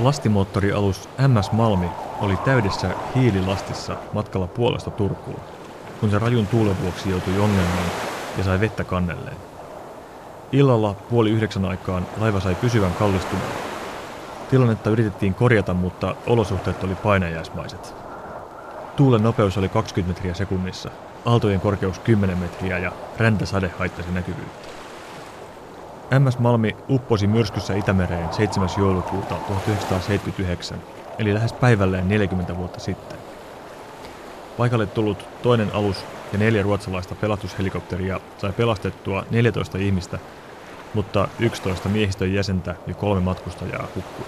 Lastimoottorialus MS Malmi oli täydessä hiililastissa matkalla puolesta Turkuun, kun se rajun tuulen vuoksi joutui ongelmiin ja sai vettä kannelleen. Illalla puoli yhdeksän aikaan laiva sai pysyvän kallistuneen. Tilannetta yritettiin korjata, mutta olosuhteet oli painajaismaiset. Tuulen nopeus oli 20 metriä sekunnissa, aaltojen korkeus 10 metriä ja räntäsade haittasi näkyvyyttä. MS Malmi upposi myrskyssä Itämereen 7. joulukuuta 1979, eli lähes päivälleen 40 vuotta sitten. Paikalle tullut toinen alus ja neljä ruotsalaista pelastushelikopteria sai pelastettua 14 ihmistä, mutta 11 miehistön jäsentä ja kolme matkustajaa hukkui.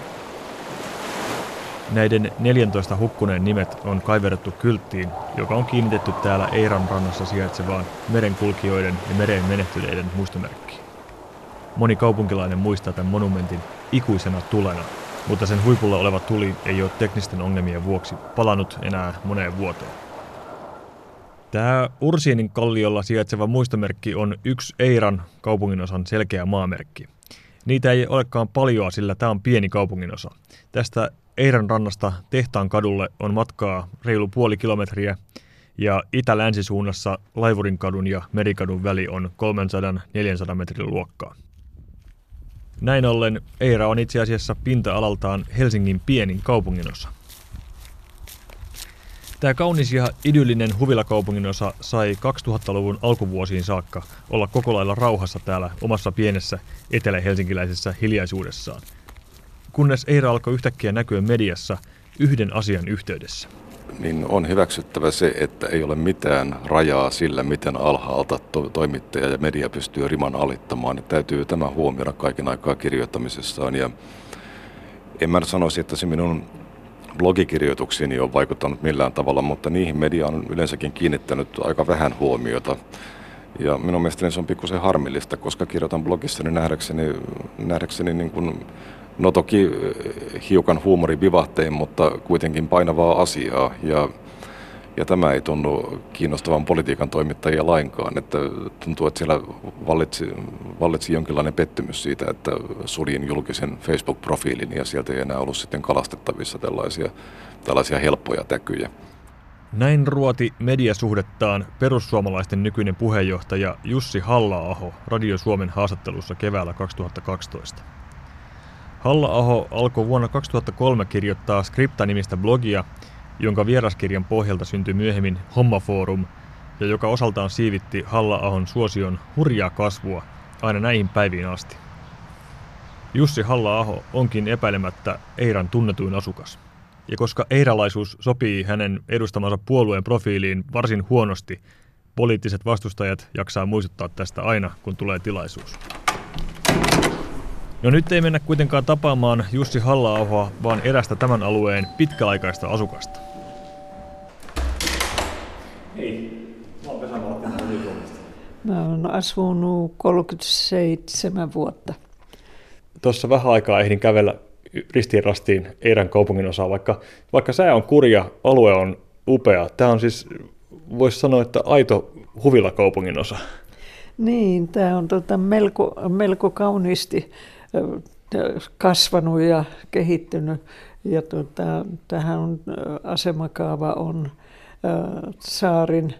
Näiden 14 hukkuneen nimet on kaiverrettu kylttiin, joka on kiinnitetty täällä Eiran rannassa sijaitsevaan merenkulkijoiden ja mereen menehtyneiden muistomerkkiin. Moni kaupunkilainen muistaa tämän monumentin ikuisena tulena, mutta sen huipulla oleva tuli ei ole teknisten ongelmien vuoksi palannut enää moneen vuoteen. Tämä Ursiinin kalliolla sijaitseva muistomerkki on yksi Eiran kaupunginosan selkeä maamerkki. Niitä ei olekaan paljoa, sillä tämä on pieni kaupunginosa. Tästä Eiran rannasta Tehtaan kadulle on matkaa reilu puoli kilometriä ja itä-länsisuunnassa Laivurin kadun ja Merikadun väli on 300-400 metrin luokkaa. Näin ollen Eira on itse asiassa pinta-alaltaan Helsingin pienin kaupunginosa. Tämä kaunis ja idyllinen huvilakaupunginosa sai 2000-luvun alkuvuosiin saakka olla koko lailla rauhassa täällä omassa pienessä etelä-helsinkiläisessä hiljaisuudessaan. Kunnes Eira alkoi yhtäkkiä näkyä mediassa yhden asian yhteydessä. Niin on hyväksyttävä se, että ei ole mitään rajaa sillä, miten alhaalta to- toimittaja ja media pystyy riman alittamaan. Niin täytyy tämä huomioida kaiken aikaa kirjoittamisessaan. Ja en mä sanoisi, että se minun blogikirjoituksiini on vaikuttanut millään tavalla, mutta niihin media on yleensäkin kiinnittänyt aika vähän huomiota. Ja minun mielestäni se on pikkusen harmillista, koska kirjoitan blogissani nähdäkseni, nähdäkseni niin kuin, no toki eh, hiukan huumorivivahtein, mutta kuitenkin painavaa asiaa. Ja ja tämä ei tunnu kiinnostavan politiikan toimittajia lainkaan. Että tuntuu, että siellä vallitsi, vallitsi jonkinlainen pettymys siitä, että suljin julkisen Facebook-profiilin ja sieltä ei enää ollut sitten kalastettavissa tällaisia, tällaisia helppoja täkyjä. Näin ruoti mediasuhdettaan perussuomalaisten nykyinen puheenjohtaja Jussi halla Radio Suomen haastattelussa keväällä 2012. halla alkoi vuonna 2003 kirjoittaa Skripta-nimistä blogia, jonka vieraskirjan pohjalta syntyi myöhemmin Hommaforum ja joka osaltaan siivitti Halla-ahon suosion hurjaa kasvua aina näihin päiviin asti. Jussi Halla-aho onkin epäilemättä Eiran tunnetuin asukas. Ja koska eiralaisuus sopii hänen edustamansa puolueen profiiliin varsin huonosti, poliittiset vastustajat jaksaa muistuttaa tästä aina, kun tulee tilaisuus. No nyt ei mennä kuitenkaan tapaamaan Jussi halla vaan erästä tämän alueen pitkäaikaista asukasta. Mä oon asunut 37 vuotta. Tuossa vähän aikaa ehdin kävellä ristiin rastiin Eiran kaupungin osaa, vaikka, vaikka sää on kurja, alue on upea. Tämä on siis, voisi sanoa, että aito huvila kaupungin osa. Niin, tämä on tota melko, melko kauniisti kasvanut ja kehittynyt. Ja tota, tähän asemakaava on saarin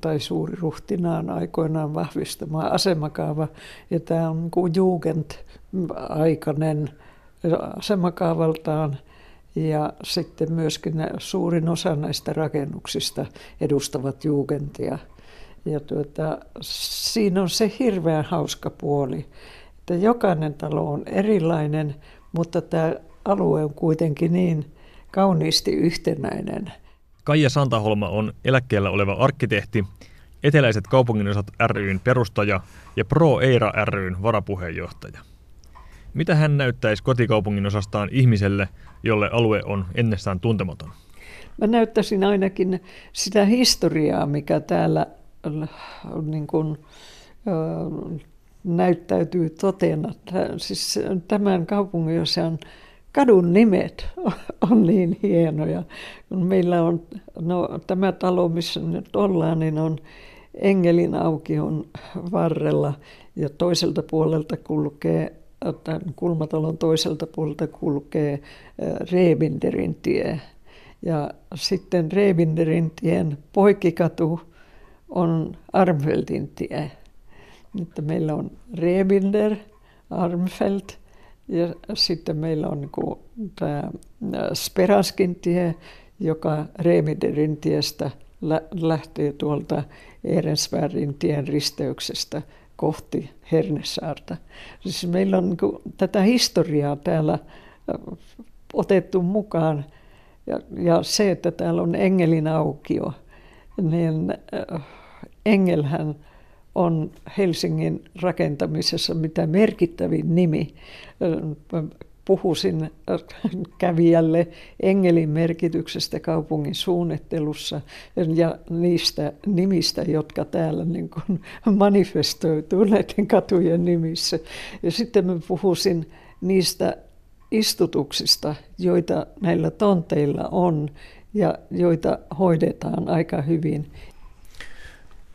tai suuri ruhtinaan aikoinaan vahvistama asemakaava. Ja tämä on niin Jugend-aikainen asemakaavaltaan. Ja sitten myöskin suurin osa näistä rakennuksista edustavat Jugendia. Ja tuota, siinä on se hirveän hauska puoli, että jokainen talo on erilainen, mutta tämä alue on kuitenkin niin kauniisti yhtenäinen – Kaija Santaholma on eläkkeellä oleva arkkitehti, Eteläiset kaupunginosat ryn perustaja ja Pro Eira ryn varapuheenjohtaja. Mitä hän näyttäisi kotikaupungin osastaan ihmiselle, jolle alue on ennestään tuntematon? Mä näyttäisin ainakin sitä historiaa, mikä täällä niin kuin, näyttäytyy totena. Siis tämän kaupungin, jossa on kadun nimet on niin hienoja. Kun meillä on, no, tämä talo, missä nyt ollaan, niin on Engelin aukion varrella ja toiselta puolelta kulkee tämän Kulmatalon toiselta puolelta kulkee Reebinderin tie. Ja sitten Reebinderin tien poikkikatu on Armfeldin tie. Että meillä on Rebinder, Armfeld ja sitten meillä on niin tämä Speraskin tie, joka Reebinderin tiestä lähtee tuolta Ehrensvärdin tien risteyksestä kohti Hernesaarta. Siis meillä on niin tätä historiaa täällä otettu mukaan ja, ja se, että täällä on Engelin aukio, niin Engelhän on Helsingin rakentamisessa mitä merkittävin nimi puhuisin kävijälle engelin merkityksestä kaupungin suunnittelussa ja niistä nimistä, jotka täällä niin kuin manifestoituu näiden katujen nimissä. Ja sitten mä puhuisin niistä istutuksista, joita näillä tonteilla on ja joita hoidetaan aika hyvin.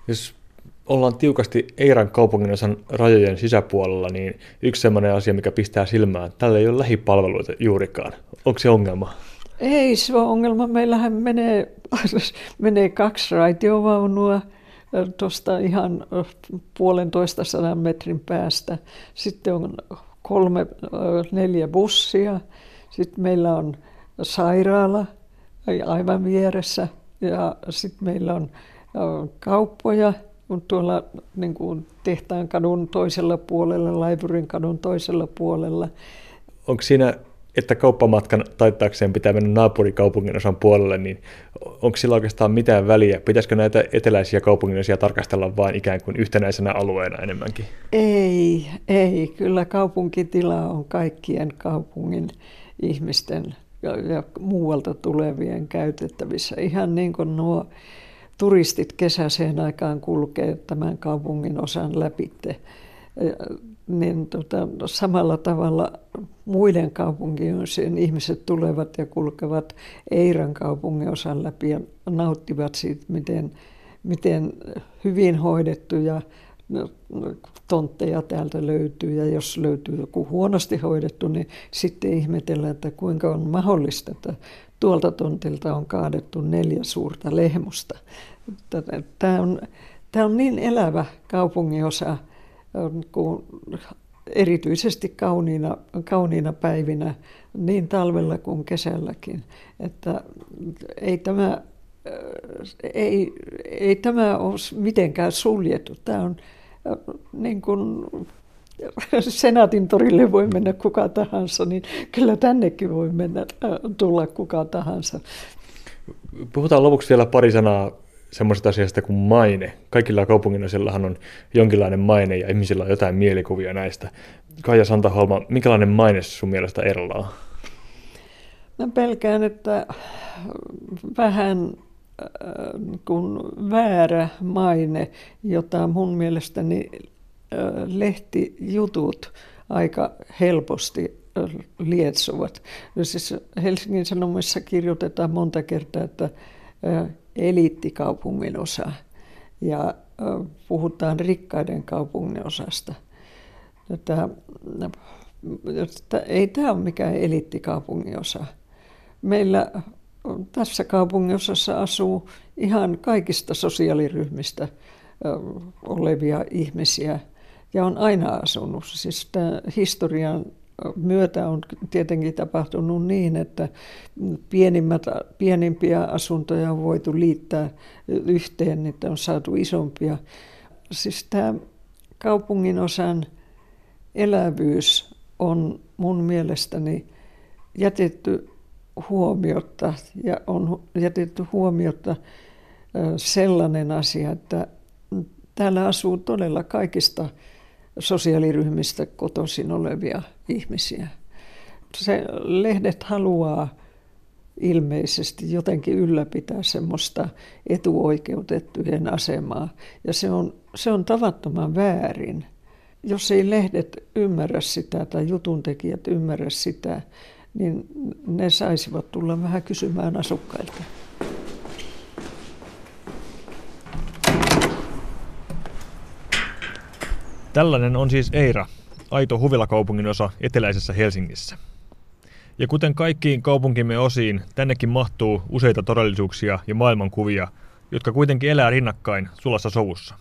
Jos ollaan tiukasti Eiran kaupunginosan rajojen sisäpuolella, niin yksi sellainen asia, mikä pistää silmään, tällä ei ole lähipalveluita juurikaan. Onko se ongelma? Ei se ole ongelma. Meillähän menee, menee kaksi raitiovaunua tuosta ihan puolentoista sadan metrin päästä. Sitten on kolme, neljä bussia. Sitten meillä on sairaala aivan vieressä ja sitten meillä on kauppoja – on tuolla niin kuin tehtaan kadun toisella puolella, Laivurin kadun toisella puolella. Onko siinä, että kauppamatkan taittaakseen pitää mennä naapurikaupungin osan puolelle, niin onko sillä oikeastaan mitään väliä? Pitäisikö näitä eteläisiä kaupunginosia tarkastella vain ikään kuin yhtenäisenä alueena enemmänkin? Ei, ei. Kyllä kaupunkitila on kaikkien kaupungin ihmisten ja, ja muualta tulevien käytettävissä. Ihan niin kuin nuo turistit kesäiseen aikaan kulkee tämän kaupungin osan läpitte, niin tota, samalla tavalla muiden kaupunginosien ihmiset tulevat ja kulkevat Eiran kaupungin osan läpi ja nauttivat siitä, miten, miten hyvin hoidettuja tontteja täältä löytyy. Ja jos löytyy joku huonosti hoidettu, niin sitten ihmetellään, että kuinka on mahdollista, että tuolta tontilta on kaadettu neljä suurta lehmusta. Tämä on, tämä on niin elävä kaupunginosa, kun erityisesti kauniina, kauniina päivinä, niin talvella kuin kesälläkin, että ei tämä, ei, ei tämä ole mitenkään suljettu. Tämä on niin kuin Senaatin torille voi mennä kuka tahansa, niin kyllä tännekin voi mennä, tulla kuka tahansa. Puhutaan lopuksi vielä pari sanaa semmoisesta asiasta kuin maine. Kaikilla kaupunginosillehan on jonkinlainen maine ja ihmisillä on jotain mielikuvia näistä. Kaija Santaholma, minkälainen maine sun mielestä eroaa? Mä pelkään, että vähän äh, kun väärä maine, jota mun mielestäni lehtijutut aika helposti lietsuvat. Siis Helsingin Sanomissa kirjoitetaan monta kertaa, että eliittikaupungin osa ja puhutaan rikkaiden kaupungin osasta. Tätä, ei tämä ole mikään eliittikaupungin osa. Meillä tässä kaupunginosassa asuu ihan kaikista sosiaaliryhmistä olevia ihmisiä – ja on aina asunut. Siis historian myötä on tietenkin tapahtunut niin, että pienimmät, pienimpiä asuntoja on voitu liittää yhteen, niitä on saatu isompia. Siis tämä kaupungin osan elävyys on mun mielestäni jätetty huomiota ja on jätetty huomiota sellainen asia, että täällä asuu todella kaikista sosiaaliryhmistä kotoisin olevia ihmisiä. Se lehdet haluaa ilmeisesti jotenkin ylläpitää semmoista etuoikeutettujen asemaa. Ja se on, se on tavattoman väärin. Jos ei lehdet ymmärrä sitä tai jutuntekijät ymmärrä sitä, niin ne saisivat tulla vähän kysymään asukkailta. Tällainen on siis Eira, aito huvilakaupungin osa eteläisessä Helsingissä. Ja kuten kaikkiin kaupunkimme osiin, tännekin mahtuu useita todellisuuksia ja maailmankuvia, jotka kuitenkin elää rinnakkain sulassa sovussa.